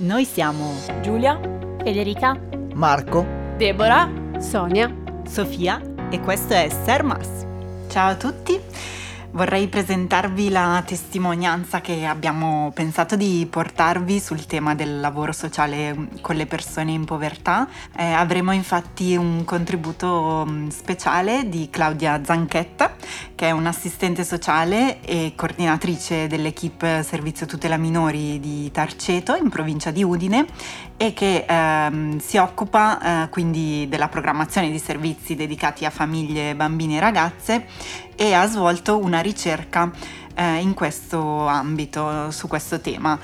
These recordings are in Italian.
Noi siamo Giulia, Federica, Marco, Deborah, Sonia, Sofia e questo è Sermas. Ciao a tutti! Vorrei presentarvi la testimonianza che abbiamo pensato di portarvi sul tema del lavoro sociale con le persone in povertà. Eh, avremo infatti un contributo mm, speciale di Claudia Zanchetta, che è un'assistente sociale e coordinatrice dell'equipe Servizio Tutela Minori di Tarceto in provincia di Udine e che ehm, si occupa eh, quindi della programmazione di servizi dedicati a famiglie, bambini e ragazze e ha svolto una ricerca eh, in questo ambito, su questo tema.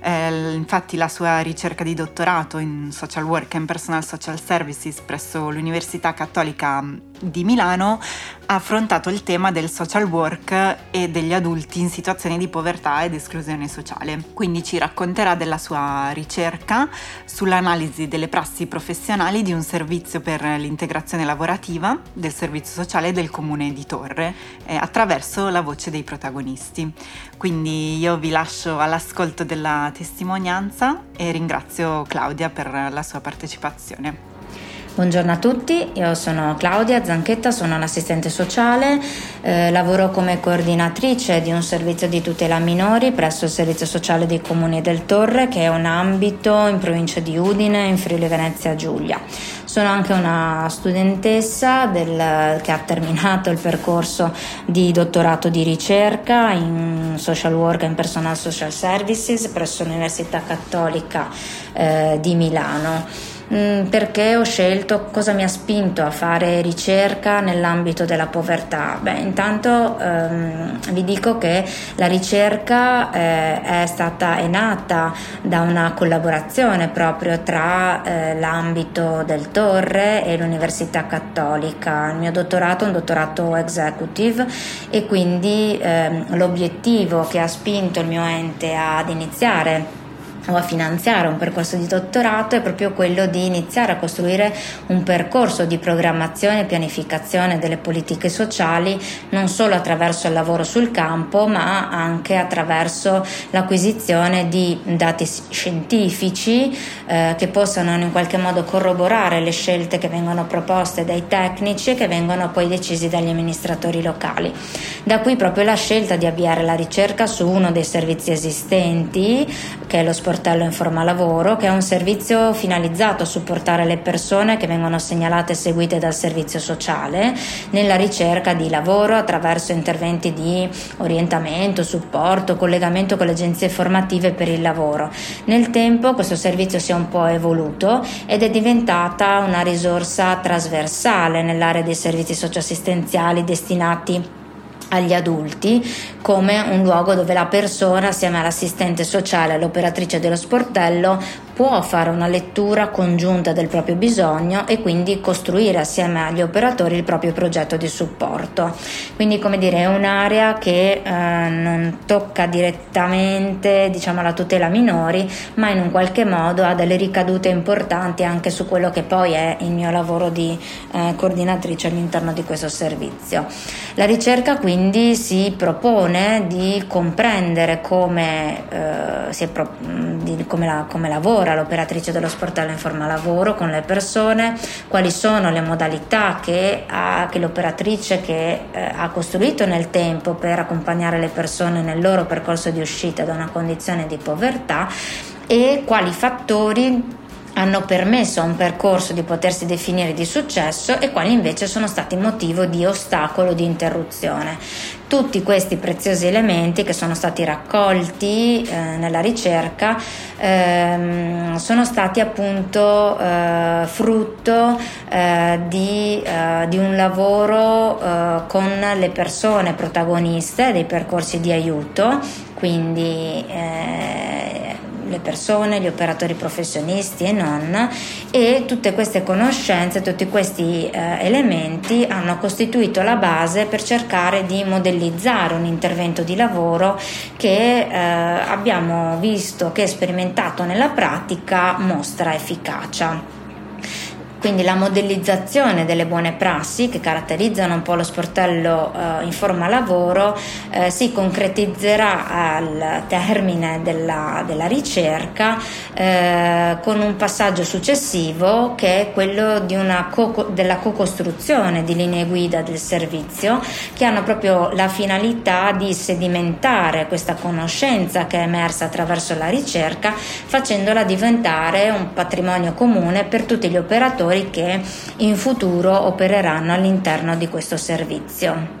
Eh, infatti la sua ricerca di dottorato in social work and personal social services presso l'Università Cattolica di Milano ha affrontato il tema del social work e degli adulti in situazioni di povertà ed esclusione sociale. Quindi ci racconterà della sua ricerca sull'analisi delle prassi professionali di un servizio per l'integrazione lavorativa del servizio sociale del comune di Torre eh, attraverso la voce dei protagonisti. Quindi io vi lascio all'ascolto della testimonianza e ringrazio Claudia per la sua partecipazione. Buongiorno a tutti, io sono Claudia Zanchetta, sono un'assistente sociale, eh, lavoro come coordinatrice di un servizio di tutela minori presso il servizio sociale dei comuni del Torre che è un ambito in provincia di Udine in Friuli Venezia Giulia. Sono anche una studentessa del, che ha terminato il percorso di dottorato di ricerca in social work and personal social services presso l'Università Cattolica eh, di Milano. Mm, perché ho scelto, cosa mi ha spinto a fare ricerca nell'ambito della povertà? Beh, intanto ehm, vi dico che la ricerca eh, è stata è nata da una collaborazione proprio tra eh, l'ambito del Torre e l'Università Cattolica. Il mio dottorato è un dottorato executive e quindi ehm, l'obiettivo che ha spinto il mio ente ad iniziare o a finanziare un percorso di dottorato è proprio quello di iniziare a costruire un percorso di programmazione e pianificazione delle politiche sociali non solo attraverso il lavoro sul campo ma anche attraverso l'acquisizione di dati scientifici eh, che possano in qualche modo corroborare le scelte che vengono proposte dai tecnici e che vengono poi decisi dagli amministratori locali. Da qui proprio la scelta di avviare la ricerca su uno dei servizi esistenti che è lo sport sportello Informa Lavoro, che è un servizio finalizzato a supportare le persone che vengono segnalate e seguite dal servizio sociale nella ricerca di lavoro attraverso interventi di orientamento, supporto, collegamento con le agenzie formative per il lavoro. Nel tempo questo servizio si è un po' evoluto ed è diventata una risorsa trasversale nell'area dei servizi socioassistenziali destinati agli adulti come un luogo dove la persona assieme all'assistente sociale e all'operatrice dello sportello può fare una lettura congiunta del proprio bisogno e quindi costruire assieme agli operatori il proprio progetto di supporto. Quindi come dire è un'area che eh, non tocca direttamente diciamo la tutela minori ma in un qualche modo ha delle ricadute importanti anche su quello che poi è il mio lavoro di eh, coordinatrice all'interno di questo servizio. La ricerca quindi si propone di comprendere come, eh, pro- di, come, la, come lavora lavora l'operatrice dello sportello in forma lavoro con le persone, quali sono le modalità che, ha, che l'operatrice che, eh, ha costruito nel tempo per accompagnare le persone nel loro percorso di uscita da una condizione di povertà e quali fattori hanno permesso a un percorso di potersi definire di successo e quali invece sono stati motivo di ostacolo, di interruzione. Tutti questi preziosi elementi che sono stati raccolti eh, nella ricerca ehm, sono stati appunto eh, frutto eh, di, eh, di, un lavoro eh, con le persone protagoniste dei percorsi di aiuto, quindi eh, le persone, gli operatori professionisti e non e tutte queste conoscenze, tutti questi eh, elementi hanno costituito la base per cercare di modellizzare un intervento di lavoro che eh, abbiamo visto che sperimentato nella pratica mostra efficacia. Quindi la modellizzazione delle buone prassi che caratterizzano un po' lo sportello eh, in forma lavoro eh, si concretizzerà al termine della, della ricerca eh, con un passaggio successivo che è quello co- della co-costruzione di linee guida del servizio che hanno proprio la finalità di sedimentare questa conoscenza che è emersa attraverso la ricerca facendola diventare un patrimonio comune per tutti gli operatori operatori che in futuro opereranno all'interno di questo servizio.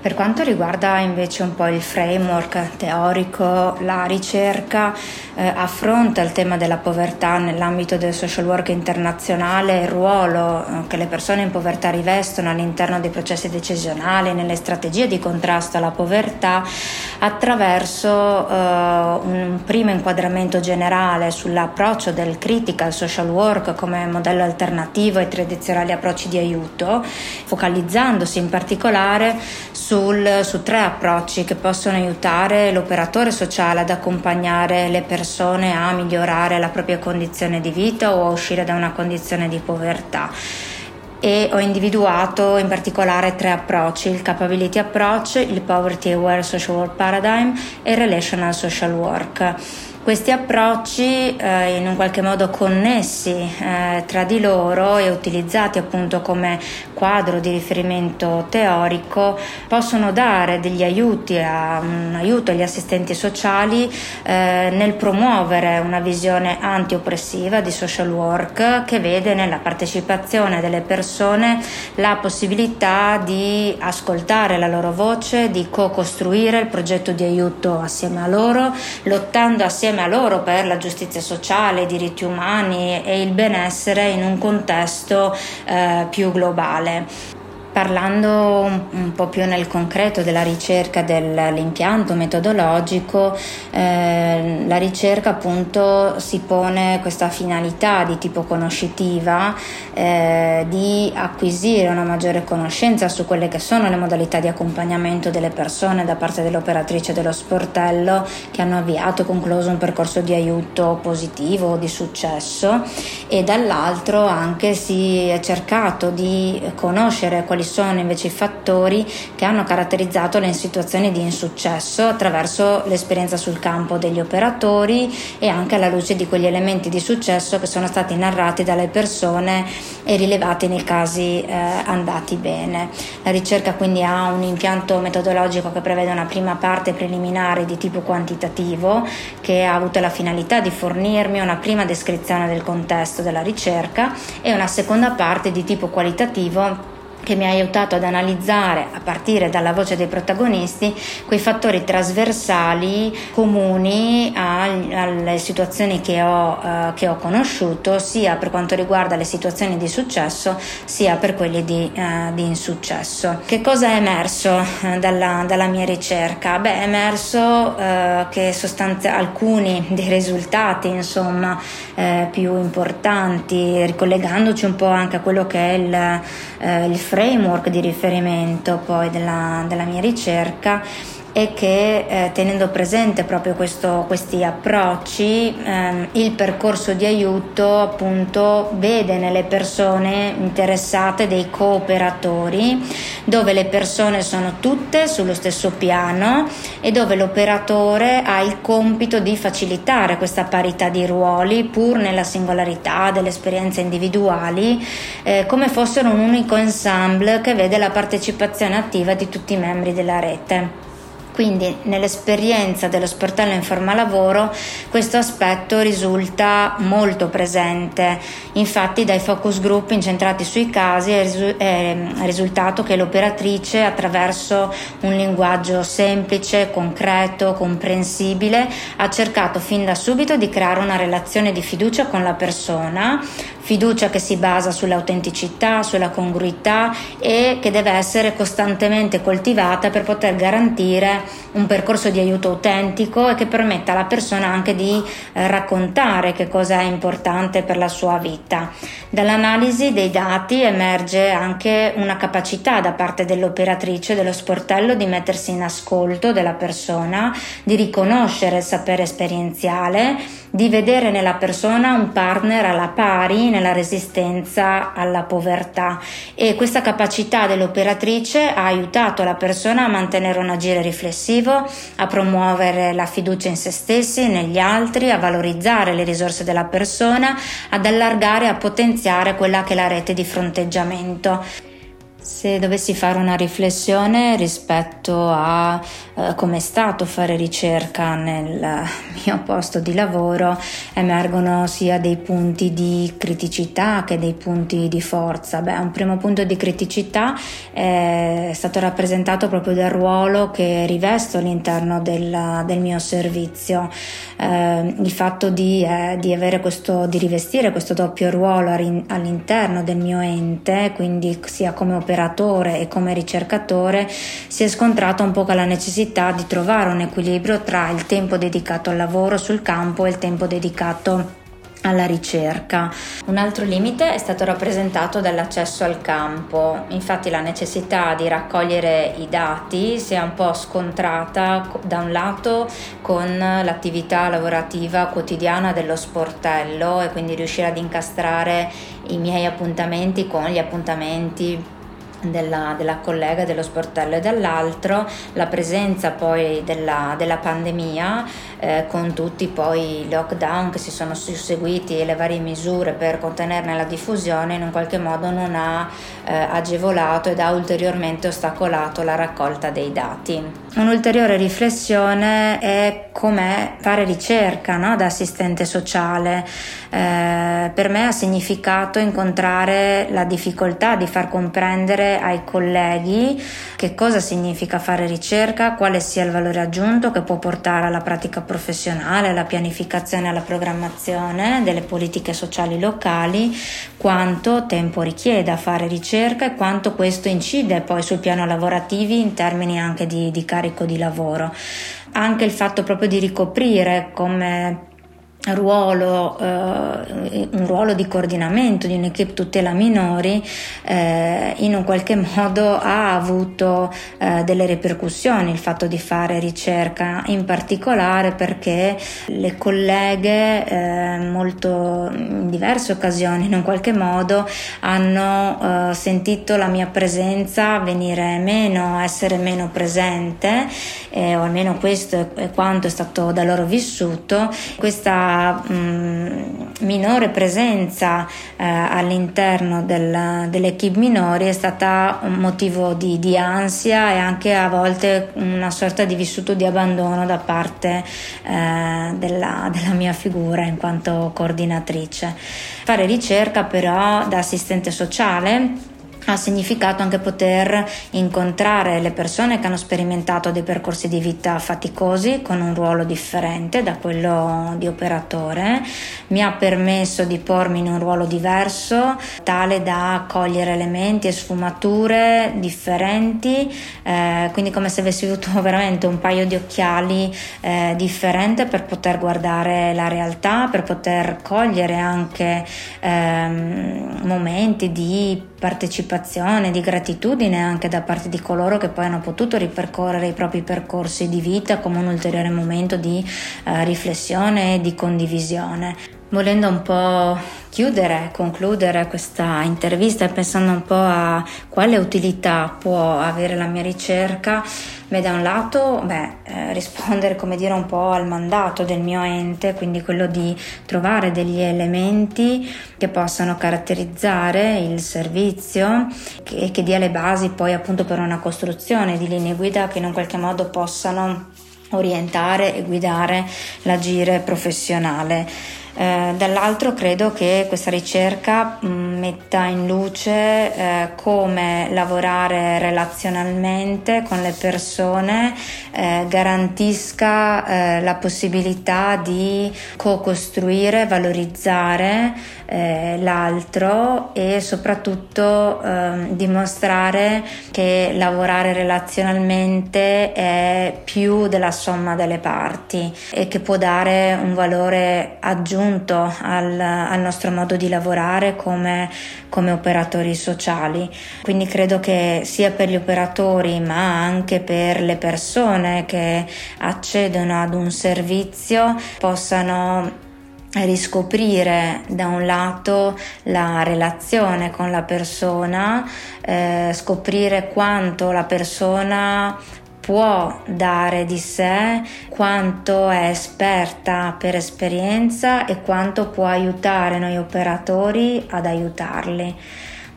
Per quanto riguarda invece un po' il framework teorico, la ricerca eh, affronta il tema della povertà nell'ambito del social work internazionale, il ruolo eh, che le persone in povertà rivestono all'interno dei processi decisionali, nelle strategie di contrasto alla povertà, attraverso eh, un primo inquadramento generale sull'approccio del critical social work come modello alternativo ai tradizionali approcci di aiuto, focalizzandosi in particolare sul, su tre approcci che possono aiutare l'operatore sociale ad accompagnare le persone a migliorare la propria condizione di vita o a uscire da una condizione di povertà e ho individuato in particolare tre approcci, il Capability Approach, il Poverty Aware Social Work Paradigm e il Relational Social Work. Questi approcci eh, in un qualche modo connessi eh, tra di loro e utilizzati appunto come quadro di riferimento teorico possono dare degli aiuti a, un aiuto agli assistenti sociali eh, nel promuovere una visione anti-oppressiva di social work che vede nella partecipazione delle persone la possibilità di ascoltare la loro voce, di co-costruire il progetto di aiuto assieme a loro, lottando assieme insieme a loro per la giustizia sociale, i diritti umani e il benessere in un contesto eh, più globale. Parlando un, po' più nel concreto della ricerca dell'impianto metodologico, eh, la ricerca appunto si pone questa finalità di tipo conoscitiva eh, di acquisire una maggiore conoscenza su quelle che sono le modalità di accompagnamento delle persone da parte dell'operatrice dello sportello che hanno avviato e concluso un percorso di aiuto positivo, di successo e dall'altro anche si è cercato di conoscere quali quali sono invece i fattori che hanno caratterizzato le situazioni di insuccesso attraverso l'esperienza sul campo degli operatori e anche alla luce di quegli elementi di successo che sono stati narrati dalle persone e rilevati nei casi eh, andati bene. La ricerca quindi ha un impianto metodologico che prevede una prima parte preliminare di tipo quantitativo che ha avuto la finalità di fornirmi una prima descrizione del contesto della ricerca e una seconda parte di tipo qualitativo che mi ha aiutato ad analizzare a partire dalla voce dei protagonisti quei fattori trasversali comuni alle situazioni che ho, uh, che ho, conosciuto sia per quanto riguarda le situazioni di successo sia per quelle di, uh, di insuccesso. Che cosa è emerso uh, dalla, dalla, mia ricerca? Beh, è emerso che sostanzia- alcuni dei risultati insomma più importanti, ricollegandoci un po' anche a quello che è il, il framework di riferimento poi della, della mia ricerca e che eh, tenendo presente proprio questo, questi approcci ehm, il percorso di aiuto appunto vede nelle persone interessate dei cooperatori dove le persone sono tutte sullo stesso piano e dove l'operatore ha il compito di facilitare questa parità di ruoli pur nella singolarità delle esperienze individuali eh, come fossero un unico ensemble che vede la partecipazione attiva di tutti i membri della rete. Quindi nell'esperienza dello sportello in forma lavoro questo aspetto risulta molto presente, infatti dai focus group incentrati sui casi è risultato che l'operatrice attraverso un linguaggio semplice, concreto, comprensibile ha cercato fin da subito di creare una relazione di fiducia con la persona, fiducia che si basa sull'autenticità, sulla congruità e che deve essere costantemente coltivata per poter garantire un percorso di aiuto autentico e che permetta alla persona anche di eh, raccontare che cosa è importante per la sua vita. Dall'analisi dei dati emerge anche una capacità da parte dell'operatrice dello sportello di mettersi in ascolto della persona, di riconoscere il sapere esperienziale di vedere nella persona un partner alla pari nella resistenza alla povertà e questa capacità dell'operatrice ha aiutato la persona a mantenere un agire riflessivo, a promuovere la fiducia in se stessi, negli altri, a valorizzare le risorse della persona, ad allargare e a potenziare quella che è la rete di fronteggiamento. Se dovessi fare una riflessione rispetto a eh, come è stato fare ricerca nel mio posto di lavoro, emergono sia dei punti di criticità che dei punti di forza. Beh, un primo punto di criticità è stato rappresentato proprio dal ruolo che rivesto all'interno del, del mio servizio. Eh, il fatto di, eh, di, questo, di rivestire questo doppio ruolo all'interno del mio ente, quindi sia come operatore operatore e come ricercatore si è scontrato un po' con la necessità di trovare un equilibrio tra il tempo dedicato al lavoro sul campo e il tempo dedicato alla ricerca. Un altro limite è stato rappresentato dall'accesso al campo, infatti la necessità di raccogliere i dati si è un po' scontrata da un lato con l'attività lavorativa quotidiana dello sportello e quindi riuscire ad incastrare i miei appuntamenti con gli appuntamenti della, della, collega dello sportello e dall'altro la presenza poi della, della pandemia eh, con tutti poi i lockdown che si sono susseguiti e le varie misure per contenerne la diffusione in un qualche modo non ha eh, agevolato ed ha ulteriormente ostacolato la raccolta dei dati. Un'ulteriore riflessione è come fare ricerca no? da assistente sociale. Eh, per me ha significato incontrare la difficoltà di far comprendere ai colleghi che cosa significa fare ricerca, quale sia il valore aggiunto che può portare alla pratica professionale, alla pianificazione alla programmazione delle politiche sociali locali, quanto tempo richiede a fare ricerca e quanto questo incide poi sul piano lavorativo in termini anche di, di carico di lavoro. Anche il fatto proprio di ricoprire come ruolo, eh, un ruolo di coordinamento di un'equipe tutela minori eh, in un qualche modo ha avuto eh, delle ripercussioni il fatto di fare ricerca in particolare perché le colleghe eh, molto in diverse occasioni in un qualche modo hanno eh, sentito la mia presenza venire meno essere meno presente eh, o almeno questo è quanto è stato da loro vissuto. Questa mh, minore presenza eh, all'interno del, dell'equipe minori è stata un motivo di, di, ansia e anche a volte una sorta di vissuto di abbandono da parte eh, della, della mia figura in quanto coordinatrice. Fare ricerca però da assistente sociale ha significato anche poter incontrare le persone che hanno sperimentato dei percorsi di vita faticosi con un ruolo differente da quello di operatore, mi ha permesso di pormi in un ruolo diverso, tale da cogliere elementi e sfumature differenti, eh, quindi come se avessi avuto veramente un paio di occhiali eh, differente per poter guardare la realtà, per poter cogliere anche ehm, momenti di partecipazione, di gratitudine anche da parte di coloro che poi hanno potuto ripercorrere i propri percorsi di vita come un ulteriore momento di eh, riflessione e di condivisione. Volendo un po' chiudere, concludere questa intervista e pensando un po' a quale utilità può avere la mia ricerca, beh, da un lato beh, eh, rispondere come dire un po' al mandato del mio ente, quindi quello di trovare degli elementi che possano caratterizzare il servizio e che dia le basi poi appunto per una costruzione di linee guida che in un qualche modo possano orientare e guidare l'agire professionale. Eh, dall'altro credo che questa ricerca mh, mm, metta in luce eh, come lavorare relazionalmente con le persone eh, garantisca eh, la possibilità di co-costruire, valorizzare eh, l'altro e soprattutto ehm, dimostrare che lavorare relazionalmente è più della somma delle parti e che può dare un valore aggiunto al, al nostro modo di lavorare come, come operatori sociali. Quindi credo che sia per gli operatori ma anche per le persone che accedono ad un servizio possano riscoprire da un lato la relazione con la persona, eh, scoprire quanto la persona può dare di sé, quanto è esperta per esperienza e quanto può aiutare noi operatori ad aiutarli.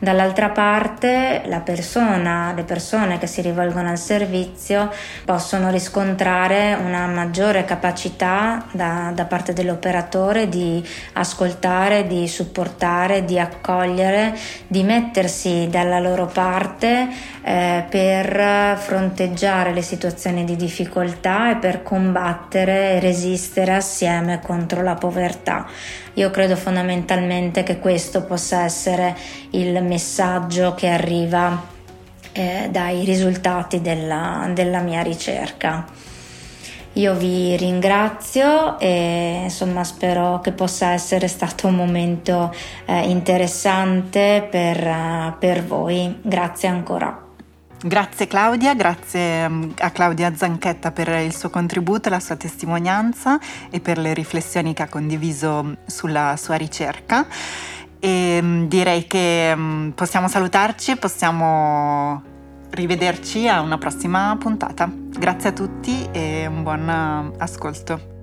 Dall'altra parte la persona, le persone che si rivolgono al servizio possono riscontrare una maggiore capacità da, da parte dell'operatore di ascoltare, di supportare, di accogliere, di mettersi dalla loro parte eh, per fronteggiare le situazioni di difficoltà e per combattere e resistere assieme contro la povertà. Io credo fondamentalmente che questo possa essere il messaggio che arriva eh, dai risultati della, della mia ricerca. Io vi ringrazio e insomma spero che possa essere stato un momento eh, interessante per, uh, per voi. Grazie ancora. Grazie Claudia, grazie mm, a Claudia Zanchetta per il suo contributo, la sua testimonianza e per le riflessioni che ha condiviso sulla sua ricerca. E mm, direi che mm, possiamo salutarci, possiamo rivederci a una prossima puntata. Grazie a tutti e un buon ascolto.